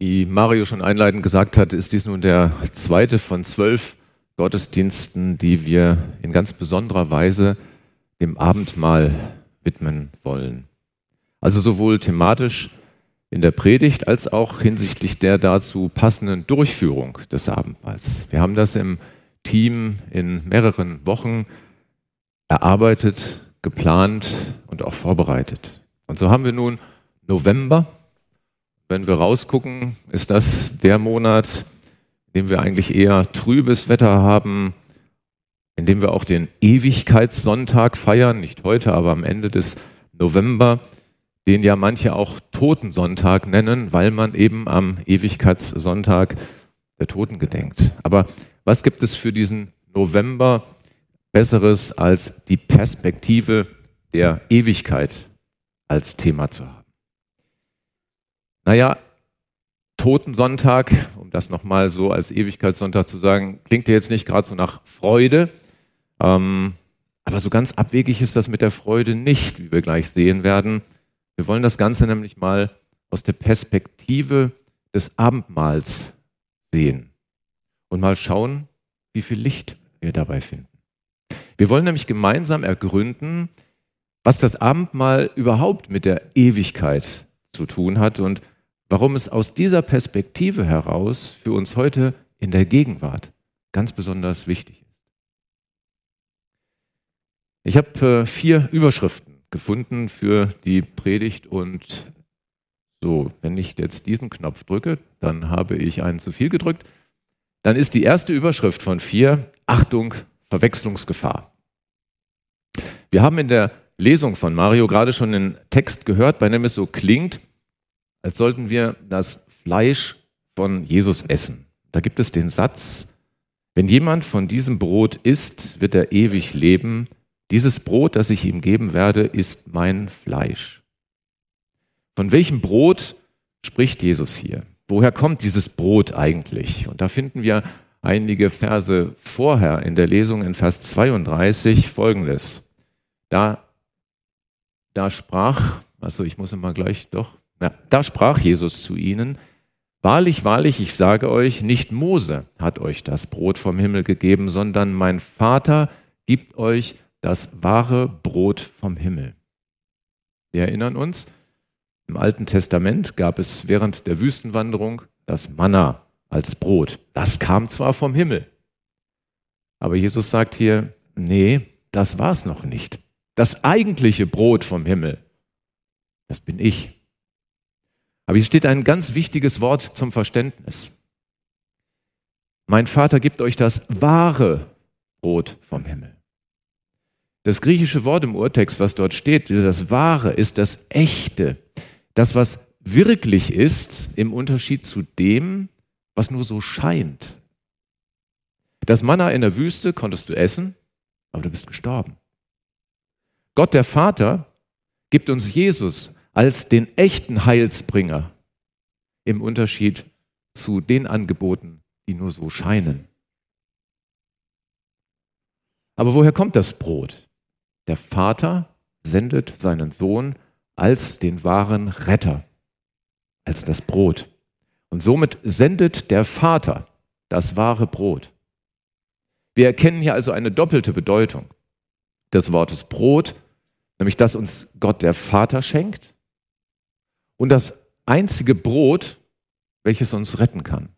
Wie Mario schon einleitend gesagt hat, ist dies nun der zweite von zwölf Gottesdiensten, die wir in ganz besonderer Weise dem Abendmahl widmen wollen. Also sowohl thematisch in der Predigt als auch hinsichtlich der dazu passenden Durchführung des Abendmahls. Wir haben das im Team in mehreren Wochen erarbeitet, geplant und auch vorbereitet. Und so haben wir nun November. Wenn wir rausgucken, ist das der Monat, in dem wir eigentlich eher trübes Wetter haben, in dem wir auch den Ewigkeitssonntag feiern, nicht heute, aber am Ende des November, den ja manche auch Totensonntag nennen, weil man eben am Ewigkeitssonntag der Toten gedenkt. Aber was gibt es für diesen November Besseres als die Perspektive der Ewigkeit als Thema zu haben? Naja, Totensonntag, um das nochmal so als Ewigkeitssonntag zu sagen, klingt ja jetzt nicht gerade so nach Freude. Ähm, aber so ganz abwegig ist das mit der Freude nicht, wie wir gleich sehen werden. Wir wollen das Ganze nämlich mal aus der Perspektive des Abendmahls sehen und mal schauen, wie viel Licht wir dabei finden. Wir wollen nämlich gemeinsam ergründen, was das Abendmahl überhaupt mit der Ewigkeit zu tun hat und warum es aus dieser Perspektive heraus für uns heute in der Gegenwart ganz besonders wichtig ist. Ich habe äh, vier Überschriften gefunden für die Predigt und so, wenn ich jetzt diesen Knopf drücke, dann habe ich einen zu viel gedrückt. Dann ist die erste Überschrift von vier Achtung, Verwechslungsgefahr. Wir haben in der Lesung von Mario gerade schon einen Text gehört, bei dem es so klingt, als sollten wir das Fleisch von Jesus essen. Da gibt es den Satz, wenn jemand von diesem Brot isst, wird er ewig leben. Dieses Brot, das ich ihm geben werde, ist mein Fleisch. Von welchem Brot spricht Jesus hier? Woher kommt dieses Brot eigentlich? Und da finden wir einige Verse vorher in der Lesung in Vers 32 folgendes. Da, da sprach, also ich muss immer gleich doch, ja, da sprach Jesus zu ihnen, Wahrlich, wahrlich, ich sage euch, nicht Mose hat euch das Brot vom Himmel gegeben, sondern mein Vater gibt euch das wahre Brot vom Himmel. Wir erinnern uns, im Alten Testament gab es während der Wüstenwanderung das Manna als Brot. Das kam zwar vom Himmel, aber Jesus sagt hier, nee, das war es noch nicht. Das eigentliche Brot vom Himmel, das bin ich. Aber hier steht ein ganz wichtiges Wort zum Verständnis. Mein Vater gibt euch das wahre Brot vom Himmel. Das griechische Wort im Urtext, was dort steht, das wahre, ist das echte, das, was wirklich ist, im Unterschied zu dem, was nur so scheint. Das Manna in der Wüste konntest du essen, aber du bist gestorben. Gott der Vater gibt uns Jesus als den echten Heilsbringer im Unterschied zu den Angeboten, die nur so scheinen. Aber woher kommt das Brot? Der Vater sendet seinen Sohn als den wahren Retter, als das Brot. Und somit sendet der Vater das wahre Brot. Wir erkennen hier also eine doppelte Bedeutung des Wortes Brot, nämlich dass uns Gott der Vater schenkt und das einzige Brot, welches uns retten kann.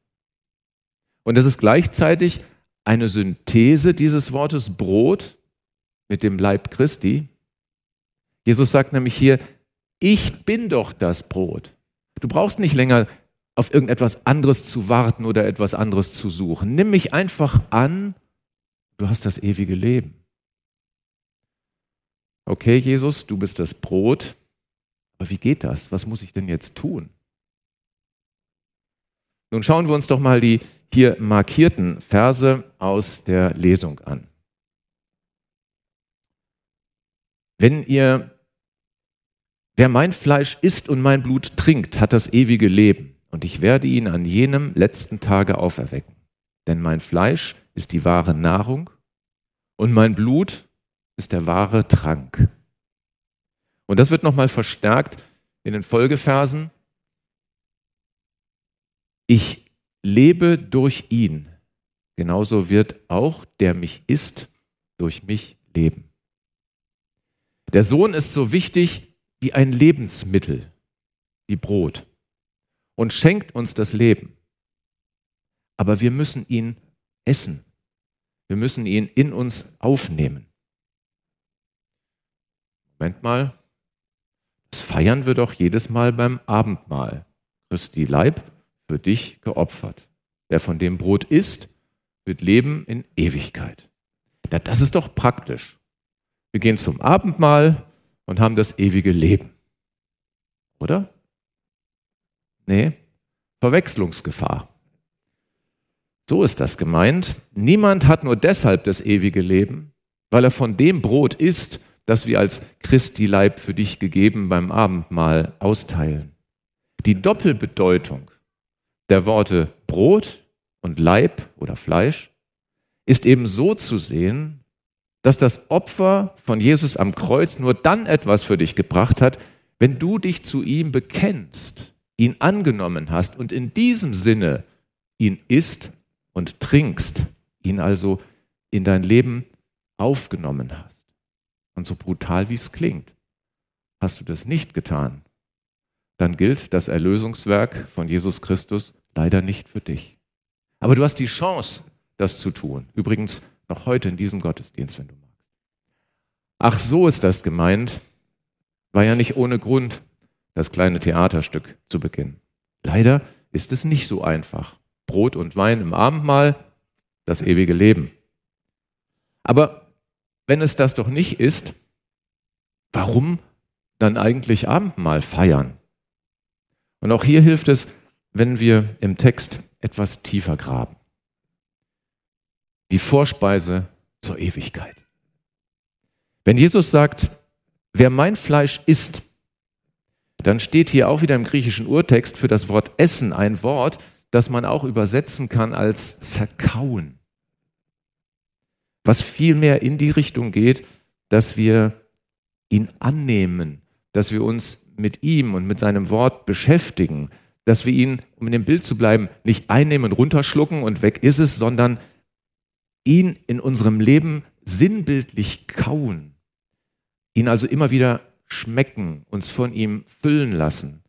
Und das ist gleichzeitig eine Synthese dieses Wortes Brot mit dem Leib Christi. Jesus sagt nämlich hier, ich bin doch das Brot. Du brauchst nicht länger auf irgendetwas anderes zu warten oder etwas anderes zu suchen. Nimm mich einfach an, du hast das ewige Leben. Okay, Jesus, du bist das Brot, aber wie geht das? Was muss ich denn jetzt tun? Nun schauen wir uns doch mal die hier markierten Verse aus der Lesung an. Wenn ihr, wer mein Fleisch isst und mein Blut trinkt, hat das ewige Leben, und ich werde ihn an jenem letzten Tage auferwecken. Denn mein Fleisch ist die wahre Nahrung und mein Blut ist der wahre Trank. Und das wird nochmal verstärkt in den Folgeversen. ich lebe durch ihn. Genauso wird auch der mich isst durch mich leben. Der Sohn ist so wichtig wie ein Lebensmittel, wie Brot und schenkt uns das Leben. Aber wir müssen ihn essen. Wir müssen ihn in uns aufnehmen. Moment mal, das feiern wir doch jedes Mal beim Abendmahl. Christi Leib für dich geopfert. Wer von dem Brot isst, wird leben in Ewigkeit. Das ist doch praktisch. Wir gehen zum Abendmahl und haben das ewige Leben. Oder? Nee, Verwechslungsgefahr. So ist das gemeint. Niemand hat nur deshalb das ewige Leben, weil er von dem Brot isst, das wir als Christi Leib für dich gegeben beim Abendmahl austeilen. Die Doppelbedeutung der Worte Brot und Leib oder Fleisch ist eben so zu sehen, dass das Opfer von Jesus am Kreuz nur dann etwas für dich gebracht hat, wenn du dich zu ihm bekennst, ihn angenommen hast und in diesem Sinne ihn isst und trinkst, ihn also in dein Leben aufgenommen hast. Und so brutal wie es klingt, hast du das nicht getan, dann gilt das Erlösungswerk von Jesus Christus leider nicht für dich. Aber du hast die Chance, das zu tun. Übrigens noch heute in diesem Gottesdienst, wenn du magst. Ach, so ist das gemeint. War ja nicht ohne Grund das kleine Theaterstück zu beginnen. Leider ist es nicht so einfach. Brot und Wein im Abendmahl, das ewige Leben. Aber wenn es das doch nicht ist, warum dann eigentlich Abendmahl feiern? Und auch hier hilft es, wenn wir im Text etwas tiefer graben die Vorspeise zur Ewigkeit. Wenn Jesus sagt, wer mein Fleisch isst, dann steht hier auch wieder im griechischen Urtext für das Wort essen ein Wort, das man auch übersetzen kann als zerkauen. Was vielmehr in die Richtung geht, dass wir ihn annehmen, dass wir uns mit ihm und mit seinem Wort beschäftigen, dass wir ihn, um in dem Bild zu bleiben, nicht einnehmen, runterschlucken und weg ist es, sondern ihn in unserem Leben sinnbildlich kauen, ihn also immer wieder schmecken, uns von ihm füllen lassen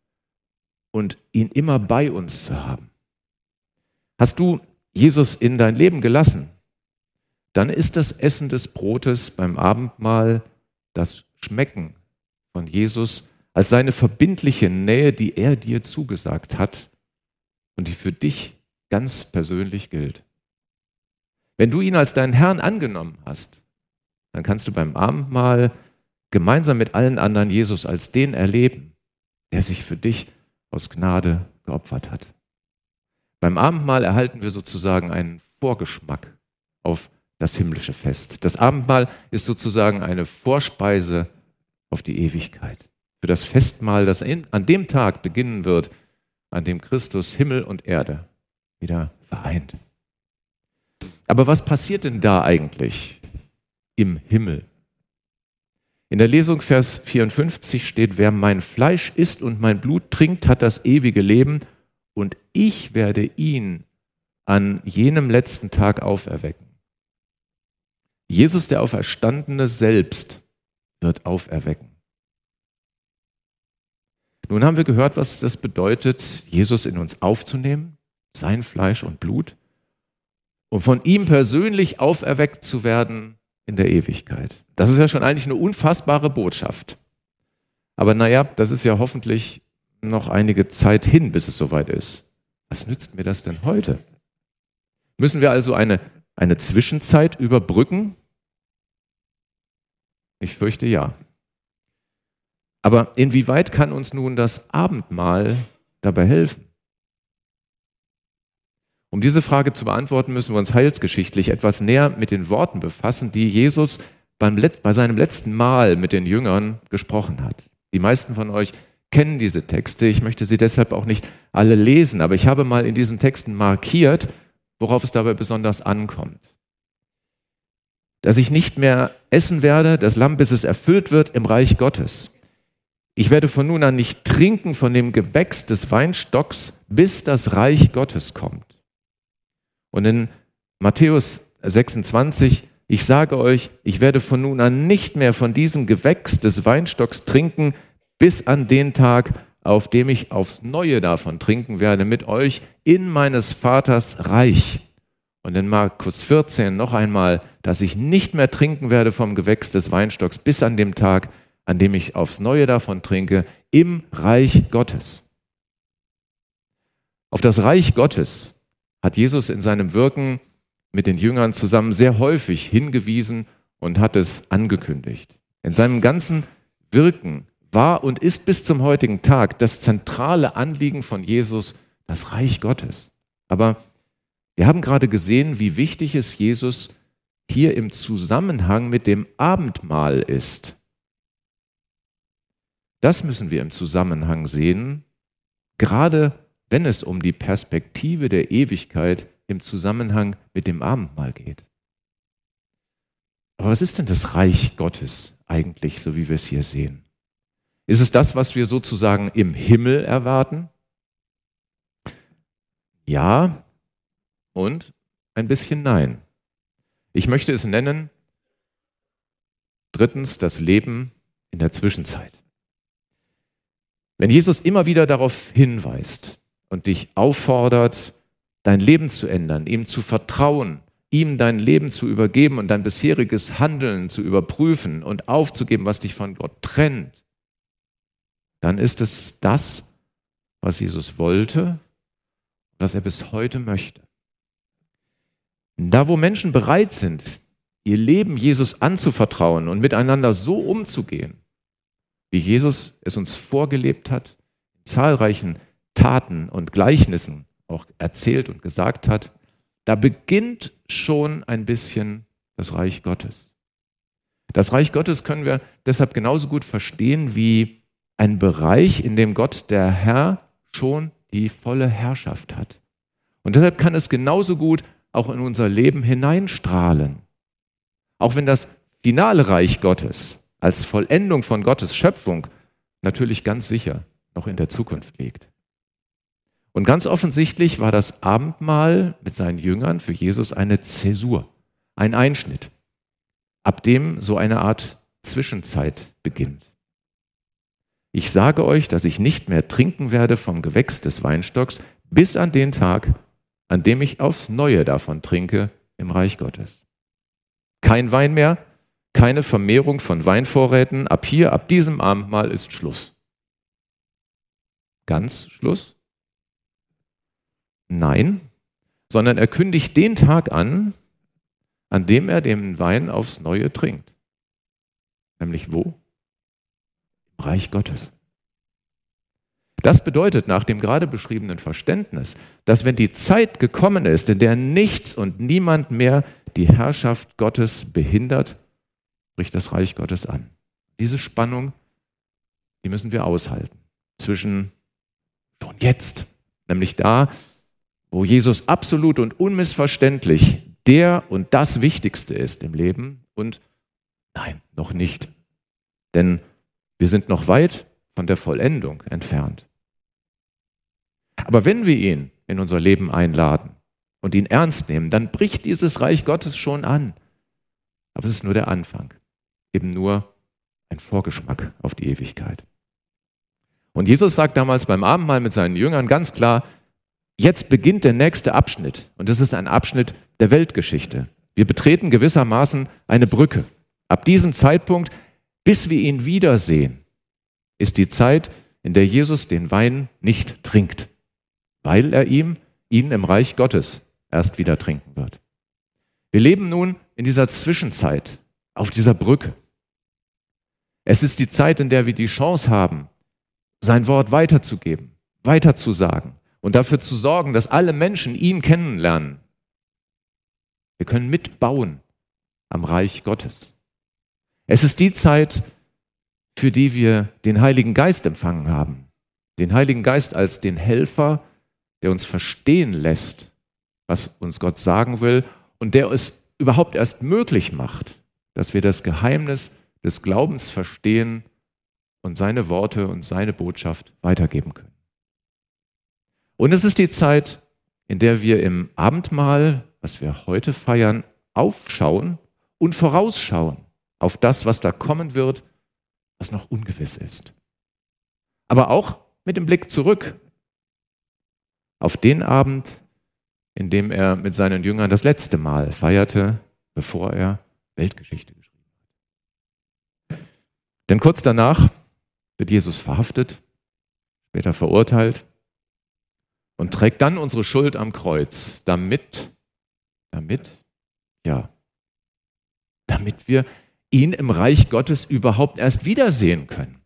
und ihn immer bei uns zu haben. Hast du Jesus in dein Leben gelassen, dann ist das Essen des Brotes beim Abendmahl das Schmecken von Jesus als seine verbindliche Nähe, die er dir zugesagt hat und die für dich ganz persönlich gilt. Wenn du ihn als deinen Herrn angenommen hast, dann kannst du beim Abendmahl gemeinsam mit allen anderen Jesus als den erleben, der sich für dich aus Gnade geopfert hat. Beim Abendmahl erhalten wir sozusagen einen Vorgeschmack auf das himmlische Fest. Das Abendmahl ist sozusagen eine Vorspeise auf die Ewigkeit. Für das Festmahl, das an dem Tag beginnen wird, an dem Christus Himmel und Erde wieder vereint. Aber was passiert denn da eigentlich im Himmel? In der Lesung Vers 54 steht, wer mein Fleisch isst und mein Blut trinkt, hat das ewige Leben und ich werde ihn an jenem letzten Tag auferwecken. Jesus, der Auferstandene selbst, wird auferwecken. Nun haben wir gehört, was das bedeutet, Jesus in uns aufzunehmen, sein Fleisch und Blut und von ihm persönlich auferweckt zu werden in der Ewigkeit. Das ist ja schon eigentlich eine unfassbare Botschaft. Aber naja, das ist ja hoffentlich noch einige Zeit hin, bis es soweit ist. Was nützt mir das denn heute? Müssen wir also eine, eine Zwischenzeit überbrücken? Ich fürchte ja. Aber inwieweit kann uns nun das Abendmahl dabei helfen? Um diese Frage zu beantworten, müssen wir uns heilsgeschichtlich etwas näher mit den Worten befassen, die Jesus beim Let bei seinem letzten Mal mit den Jüngern gesprochen hat. Die meisten von euch kennen diese Texte. Ich möchte sie deshalb auch nicht alle lesen, aber ich habe mal in diesen Texten markiert, worauf es dabei besonders ankommt. Dass ich nicht mehr essen werde, das Lamm, bis es erfüllt wird im Reich Gottes. ich werde von nun an nicht trinken von dem Gewächs des Weinstocks, bis das Reich Gottes kommt. Und in Matthäus 26, ich sage euch, ich werde von nun an nicht mehr von diesem Gewächs des Weinstocks trinken, bis an den Tag, auf dem ich aufs Neue davon trinken werde mit euch in meines Vaters Reich. Und in Markus 14 noch einmal, dass ich nicht mehr trinken werde vom Gewächs des Weinstocks bis an dem Tag, an dem ich aufs Neue davon trinke, im Reich Gottes. Auf das Reich Gottes hat Jesus in seinem Wirken mit den Jüngern zusammen sehr häufig hingewiesen und hat es angekündigt. In seinem ganzen Wirken war und ist bis zum heutigen Tag das zentrale Anliegen von Jesus das Reich Gottes. Aber wir haben gerade gesehen, wie wichtig es Jesus hier im Zusammenhang mit dem Abendmahl ist. Das müssen wir im Zusammenhang sehen, gerade wenn es um die Perspektive der Ewigkeit im Zusammenhang mit dem Abendmahl geht. Aber was ist denn das Reich Gottes eigentlich, so wie wir es hier sehen? Ist es das, was wir sozusagen im Himmel erwarten? Ja und ein bisschen nein. Ich möchte es nennen, drittens, das Leben in der Zwischenzeit. Wenn Jesus immer wieder darauf hinweist und dich auffordert, dein Leben zu ändern, ihm zu vertrauen, ihm dein Leben zu übergeben und dein bisheriges Handeln zu überprüfen und aufzugeben, was dich von Gott trennt, dann ist es das, was Jesus wollte, was er bis heute möchte. Da, wo Menschen bereit sind, ihr Leben Jesus anzuvertrauen und miteinander so umzugehen, wie Jesus es uns vorgelebt hat, in zahlreichen Taten und Gleichnissen auch erzählt und gesagt hat, da beginnt schon ein bisschen das Reich Gottes. Das Reich Gottes können wir deshalb genauso gut verstehen wie ein Bereich, in dem Gott, der Herr, schon die volle Herrschaft hat. Und deshalb kann es genauso gut auch in unser Leben hineinstrahlen. Auch wenn das finale Reich Gottes als Vollendung von Gottes Schöpfung natürlich ganz sicher noch in der Zukunft liegt. Und ganz offensichtlich war das Abendmahl mit seinen Jüngern für Jesus eine Zäsur, ein Einschnitt, ab dem so eine Art Zwischenzeit beginnt. Ich sage euch, dass ich nicht mehr trinken werde vom Gewächs des Weinstocks bis an den Tag, an dem ich aufs Neue davon trinke im Reich Gottes. Kein Wein mehr, keine Vermehrung von Weinvorräten. Ab hier, ab diesem Abendmahl ist Schluss. Ganz Schluss? Nein, sondern er kündigt den Tag an, an dem er den Wein aufs Neue trinkt. Nämlich wo? Im Reich Gottes. Das bedeutet nach dem gerade beschriebenen Verständnis, dass wenn die Zeit gekommen ist, in der nichts und niemand mehr die Herrschaft Gottes behindert, bricht das Reich Gottes an. Diese Spannung, die müssen wir aushalten zwischen schon jetzt, nämlich da, wo Jesus absolut und unmissverständlich der und das Wichtigste ist im Leben und nein, noch nicht. Denn wir sind noch weit von der Vollendung entfernt. Aber wenn wir ihn in unser Leben einladen und ihn ernst nehmen, dann bricht dieses Reich Gottes schon an. Aber es ist nur der Anfang eben nur ein Vorgeschmack auf die Ewigkeit. Und Jesus sagt damals beim Abendmahl mit seinen Jüngern ganz klar, jetzt beginnt der nächste Abschnitt. Und das ist ein Abschnitt der Weltgeschichte. Wir betreten gewissermaßen eine Brücke. Ab diesem Zeitpunkt, bis wir ihn wiedersehen, ist die Zeit, in der Jesus den Wein nicht trinkt, weil er ihm, ihn im Reich Gottes erst wieder trinken wird. Wir leben nun in dieser Zwischenzeit, auf dieser Brücke. Es ist die Zeit, in der wir die Chance haben, sein Wort weiterzugeben, weiterzusagen und dafür zu sorgen, dass alle Menschen ihn kennenlernen. Wir können mitbauen am Reich Gottes. Es ist die Zeit, für die wir den Heiligen Geist empfangen haben. Den Heiligen Geist als den Helfer, der uns verstehen lässt, was uns Gott sagen will und der es überhaupt erst möglich macht, dass wir das Geheimnis des Glaubens verstehen und seine Worte und seine Botschaft weitergeben können. Und es ist die Zeit, in der wir im Abendmahl, was wir heute feiern, aufschauen und vorausschauen auf das, was da kommen wird, was noch ungewiss ist. Aber auch mit dem Blick zurück auf den Abend, in dem er mit seinen Jüngern das letzte Mal feierte, bevor er Weltgeschichte geschrieben hat. Denn kurz danach wird Jesus verhaftet, später verurteilt und trägt dann unsere Schuld am Kreuz, damit, damit, ja, damit wir ihn im Reich Gottes überhaupt erst wiedersehen können.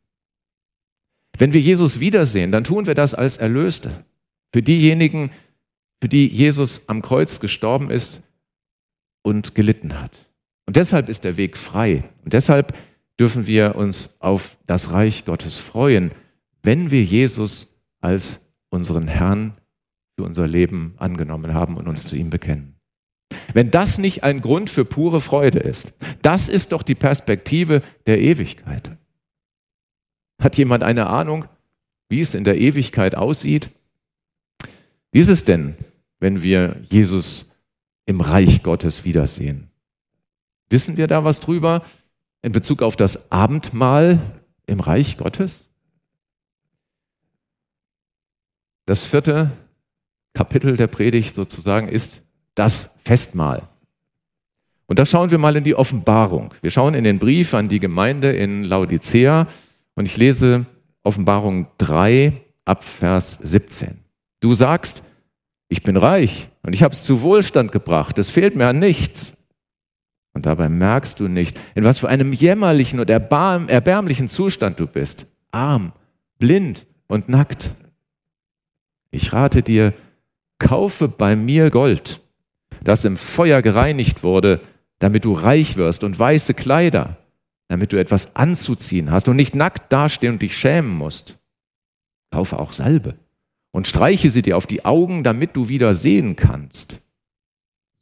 Wenn wir Jesus wiedersehen, dann tun wir das als Erlöste. Für diejenigen, für die Jesus am Kreuz gestorben ist und gelitten hat. Und deshalb ist der Weg frei. Und deshalb dürfen wir uns auf das Reich Gottes freuen, wenn wir Jesus als unseren Herrn für unser Leben angenommen haben und uns zu ihm bekennen. Wenn das nicht ein Grund für pure Freude ist, das ist doch die Perspektive der Ewigkeit. Hat jemand eine Ahnung, wie es in der Ewigkeit aussieht? Wie ist es denn, wenn wir Jesus im Reich Gottes wiedersehen? Wissen wir da was drüber in Bezug auf das Abendmahl im Reich Gottes? Das vierte Kapitel der Predigt sozusagen ist das Festmahl. Und da schauen wir mal in die Offenbarung. Wir schauen in den Brief an die Gemeinde in Laodicea und ich lese Offenbarung 3 ab Vers 17. Du sagst, ich bin reich und ich habe es zu Wohlstand gebracht, es fehlt mir an nichts. Und dabei merkst du nicht, in was für einem jämmerlichen und erbärmlichen Zustand du bist. Arm, blind und nackt. Ich rate dir, kaufe bei mir Gold, das im Feuer gereinigt wurde, damit du reich wirst und weiße Kleider, damit du etwas anzuziehen hast und nicht nackt dastehen und dich schämen musst. Kaufe auch Salbe und streiche sie dir auf die Augen, damit du wieder sehen kannst.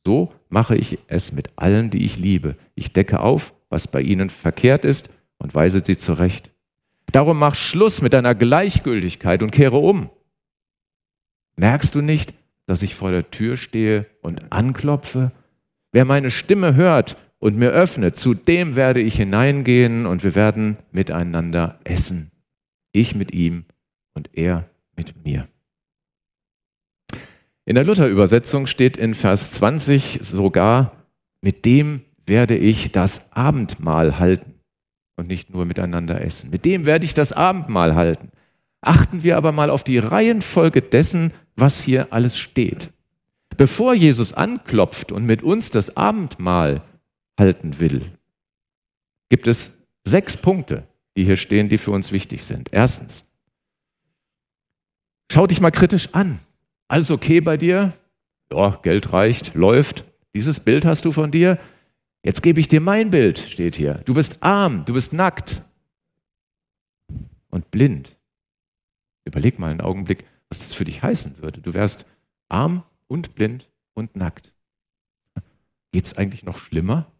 So mache ich es mit allen, die ich liebe. Ich decke auf, was bei ihnen verkehrt ist und weise sie zurecht. Darum mach Schluss mit deiner Gleichgültigkeit und kehre um. Merkst du nicht, dass ich vor der Tür stehe und anklopfe? Wer meine Stimme hört und mir öffnet, zu dem werde ich hineingehen und wir werden miteinander essen. Ich mit ihm und er mit mir. In der Luther-Übersetzung steht in Vers 20 sogar, mit dem werde ich das Abendmahl halten und nicht nur miteinander essen. Mit dem werde ich das Abendmahl halten. Achten wir aber mal auf die Reihenfolge dessen, was hier alles steht. Bevor Jesus anklopft und mit uns das Abendmahl halten will, gibt es sechs Punkte, die hier stehen, die für uns wichtig sind. Erstens, schau dich mal kritisch an. Alles okay bei dir? Ja, Geld reicht, läuft. Dieses Bild hast du von dir. Jetzt gebe ich dir mein Bild, steht hier. Du bist arm, du bist nackt und blind. Überleg mal einen Augenblick, was das für dich heißen würde. Du wärst arm und blind und nackt. Geht es eigentlich noch schlimmer?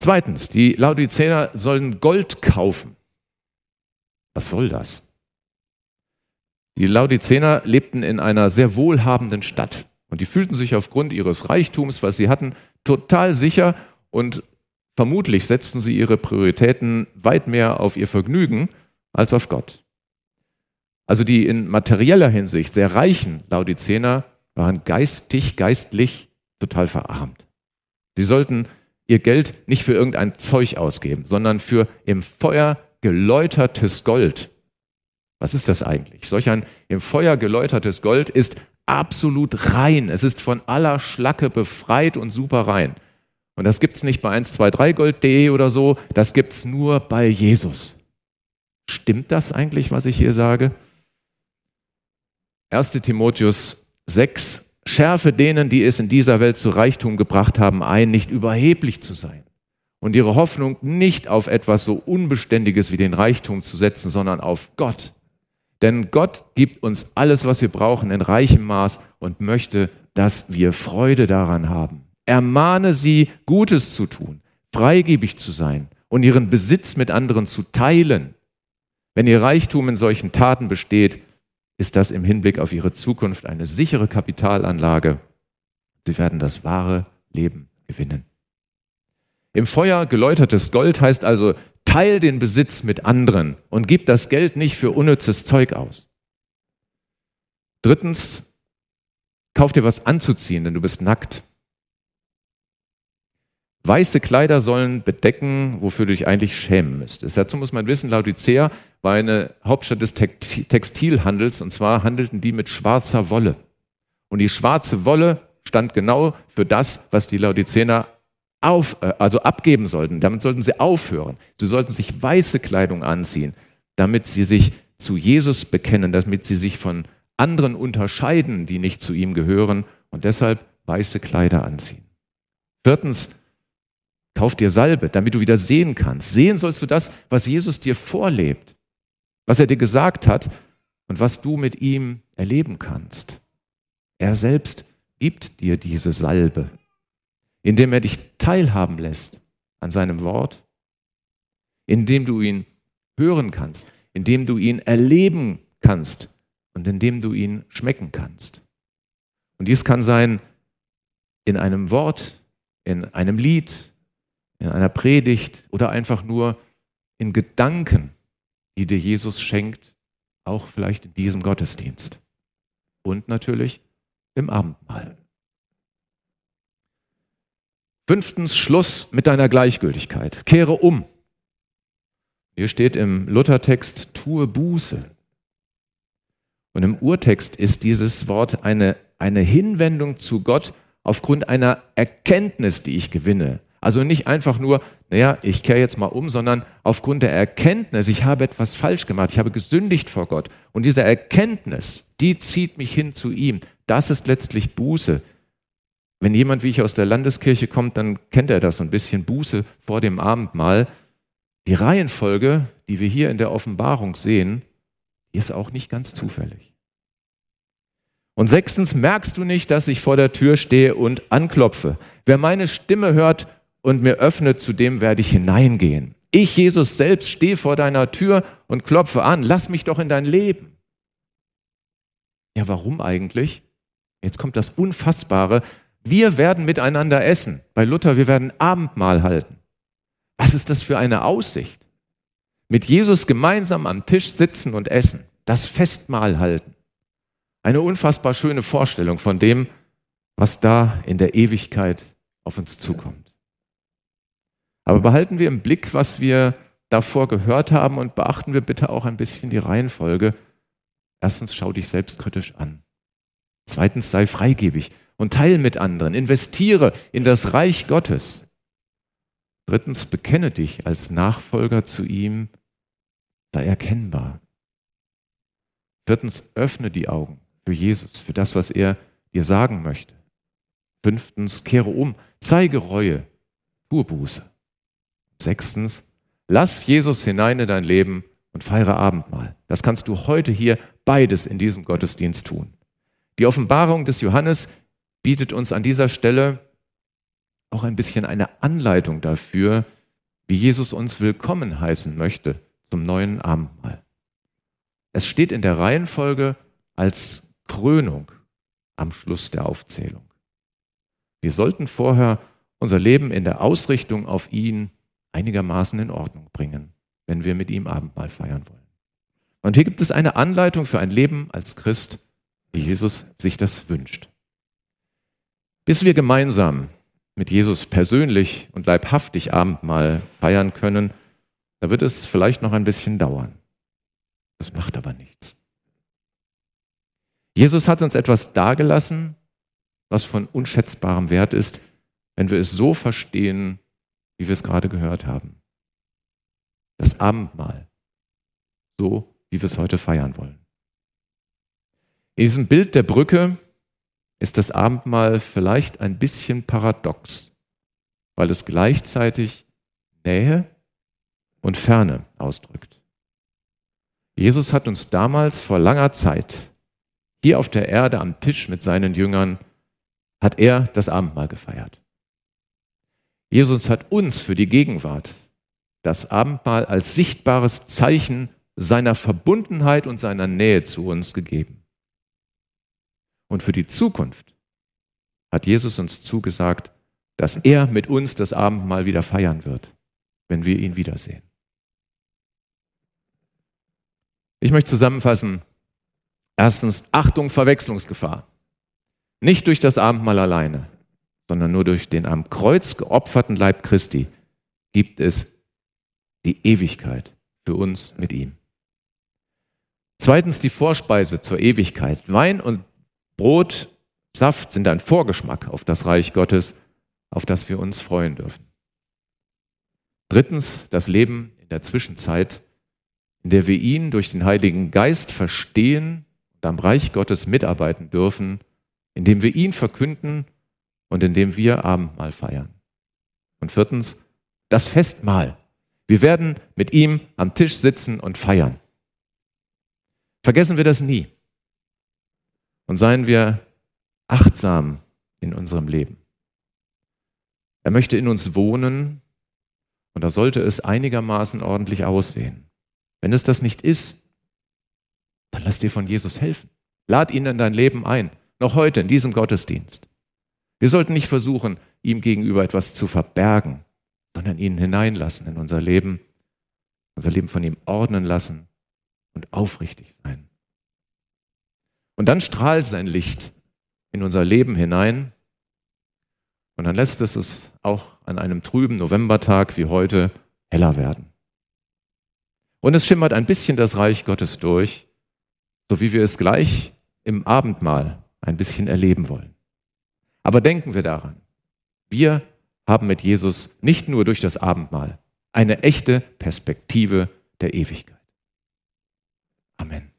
Zweitens, die Laodicener sollen Gold kaufen. Was soll das? Die Laodicener lebten in einer sehr wohlhabenden Stadt und die fühlten sich aufgrund ihres Reichtums, was sie hatten, total sicher und vermutlich setzten sie ihre Prioritäten weit mehr auf ihr Vergnügen als auf Gott. Also die in materieller Hinsicht sehr reichen Laodicener waren geistig, geistlich total verarmt. Sie sollten ihr Geld nicht für irgendein Zeug ausgeben, sondern für im Feuer geläutertes Gold, was ist das eigentlich? Solch ein im Feuer geläutertes Gold ist absolut rein. Es ist von aller Schlacke befreit und super rein. Und das gibt es nicht bei 123gold.de oder so, das gibt es nur bei Jesus. Stimmt das eigentlich, was ich hier sage? 1 Timotheus 6, schärfe denen, die es in dieser Welt zu Reichtum gebracht haben, ein, nicht überheblich zu sein und ihre Hoffnung nicht auf etwas so Unbeständiges wie den Reichtum zu setzen, sondern auf Gott, denn Gott gibt uns alles, was wir brauchen, in reichem Maß und möchte, dass wir Freude daran haben. Ermahne sie, Gutes zu tun, freigebig zu sein und ihren Besitz mit anderen zu teilen. Wenn ihr Reichtum in solchen Taten besteht, ist das im Hinblick auf ihre Zukunft eine sichere Kapitalanlage. Sie werden das wahre Leben gewinnen. Im Feuer geläutertes Gold heißt also, teil den Besitz mit anderen und gib das Geld nicht für unnützes Zeug aus. Drittens, kauf dir was anzuziehen, denn du bist nackt. Weiße Kleider sollen bedecken, wofür du dich eigentlich schämen müsstest. Dazu muss man wissen, Laodicea war eine Hauptstadt des Textilhandels und zwar handelten die mit schwarzer Wolle. Und die schwarze Wolle stand genau für das, was die Laodicener auf, äh, also abgeben sollten. Damit sollten sie aufhören. Sie sollten sich weiße Kleidung anziehen, damit sie sich zu Jesus bekennen, damit sie sich von anderen unterscheiden, die nicht zu ihm gehören und deshalb weiße Kleider anziehen. Viertens, kauf dir Salbe, damit du wieder sehen kannst. Sehen sollst du das, was Jesus dir vorlebt, was er dir gesagt hat und was du mit ihm erleben kannst. Er selbst gibt dir diese Salbe, indem er dich teilhaben lässt an seinem Wort, indem du ihn hören kannst, indem du ihn erleben kannst und indem du ihn schmecken kannst. Und dies kann sein in einem Wort, in einem Lied, in einer Predigt oder einfach nur in Gedanken, die dir Jesus schenkt, auch vielleicht in diesem Gottesdienst. Und natürlich im Abendmahl. Fünftens, Schluss mit deiner Gleichgültigkeit. Kehre um. Hier steht im Luthertext, tue Buße. Und im Urtext ist dieses Wort eine, eine Hinwendung zu Gott aufgrund einer Erkenntnis, die ich gewinne. Also nicht einfach nur, naja, ich kehre jetzt mal um, sondern aufgrund der Erkenntnis, ich habe etwas falsch gemacht, ich habe gesündigt vor Gott. Und diese Erkenntnis, die zieht mich hin zu ihm. Das ist letztlich Buße. Wenn jemand wie ich aus der Landeskirche kommt, dann kennt er das, so ein bisschen Buße vor dem Abendmahl. Die Reihenfolge, die wir hier in der Offenbarung sehen, ist auch nicht ganz zufällig. Und sechstens, merkst du nicht, dass ich vor der Tür stehe und anklopfe? Wer meine Stimme hört und mir öffnet, zu dem werde ich hineingehen. Ich, Jesus selbst, stehe vor deiner Tür und klopfe an. Lass mich doch in dein Leben. Ja, warum eigentlich? Jetzt kommt das Unfassbare. Wir werden miteinander essen. Bei Luther, wir werden Abendmahl halten. Was ist das für eine Aussicht? Mit Jesus gemeinsam am Tisch sitzen und essen, das Festmahl halten. Eine unfassbar schöne Vorstellung von dem, was da in der Ewigkeit auf uns zukommt. Aber behalten wir im Blick, was wir davor gehört haben und beachten wir bitte auch ein bisschen die Reihenfolge. Erstens, schau dich selbstkritisch an. Zweitens, sei freigebig und teile mit anderen. Investiere in das Reich Gottes. Drittens, bekenne dich als Nachfolger zu ihm, sei erkennbar. Viertens, öffne die Augen für Jesus, für das, was er dir sagen möchte. Fünftens, kehre um, zeige Reue, tue Buße. Sechstens, lass Jesus hinein in dein Leben und feiere Abendmahl. Das kannst du heute hier beides in diesem Gottesdienst tun. Die Offenbarung des Johannes bietet uns an dieser Stelle auch ein bisschen eine Anleitung dafür, wie Jesus uns willkommen heißen möchte zum neuen Abendmahl. Es steht in der Reihenfolge als Krönung am Schluss der Aufzählung. Wir sollten vorher unser Leben in der Ausrichtung auf ihn einigermaßen in Ordnung bringen, wenn wir mit ihm Abendmahl feiern wollen. Und hier gibt es eine Anleitung für ein Leben als Christ, wie Jesus sich das wünscht. Bis wir gemeinsam mit Jesus persönlich und leibhaftig Abendmahl feiern können, da wird es vielleicht noch ein bisschen dauern. Das macht aber nichts. Jesus hat uns etwas dargelassen, was von unschätzbarem Wert ist, wenn wir es so verstehen, wie wir es gerade gehört haben. Das Abendmahl, so wie wir es heute feiern wollen. In diesem Bild der Brücke ist das Abendmahl vielleicht ein bisschen paradox, weil es gleichzeitig Nähe und Ferne ausdrückt. Jesus hat uns damals vor langer Zeit hier auf der Erde am Tisch mit seinen Jüngern, hat er das Abendmahl gefeiert. Jesus hat uns für die Gegenwart das Abendmahl als sichtbares Zeichen seiner Verbundenheit und seiner Nähe zu uns gegeben. Und für die Zukunft hat Jesus uns zugesagt, dass er mit uns das Abendmahl wieder feiern wird, wenn wir ihn wiedersehen. Ich möchte zusammenfassen. Erstens, Achtung, Verwechslungsgefahr. Nicht durch das Abendmahl alleine, sondern nur durch den am Kreuz geopferten Leib Christi gibt es die Ewigkeit für uns mit ihm. Zweitens die Vorspeise zur Ewigkeit. Wein und Brot, Saft sind ein Vorgeschmack auf das Reich Gottes, auf das wir uns freuen dürfen. Drittens das Leben in der Zwischenzeit, in der wir ihn durch den Heiligen Geist verstehen und am Reich Gottes mitarbeiten dürfen, indem wir ihn verkünden und indem wir Abendmahl feiern. Und viertens das Festmahl. Wir werden mit ihm am Tisch sitzen und feiern. Vergessen wir das nie. Und seien wir achtsam in unserem Leben. Er möchte in uns wohnen und da sollte es einigermaßen ordentlich aussehen. Wenn es das nicht ist, dann lass dir von Jesus helfen. Lad ihn in dein Leben ein, noch heute in diesem Gottesdienst. Wir sollten nicht versuchen, ihm gegenüber etwas zu verbergen, sondern ihn hineinlassen in unser Leben, unser Leben von ihm ordnen lassen und aufrichtig sein. Und dann strahlt sein Licht in unser Leben hinein und dann lässt es es auch an einem trüben Novembertag wie heute heller werden. Und es schimmert ein bisschen das Reich Gottes durch, so wie wir es gleich im Abendmahl ein bisschen erleben wollen. Aber denken wir daran, wir haben mit Jesus nicht nur durch das Abendmahl eine echte Perspektive der Ewigkeit. Amen.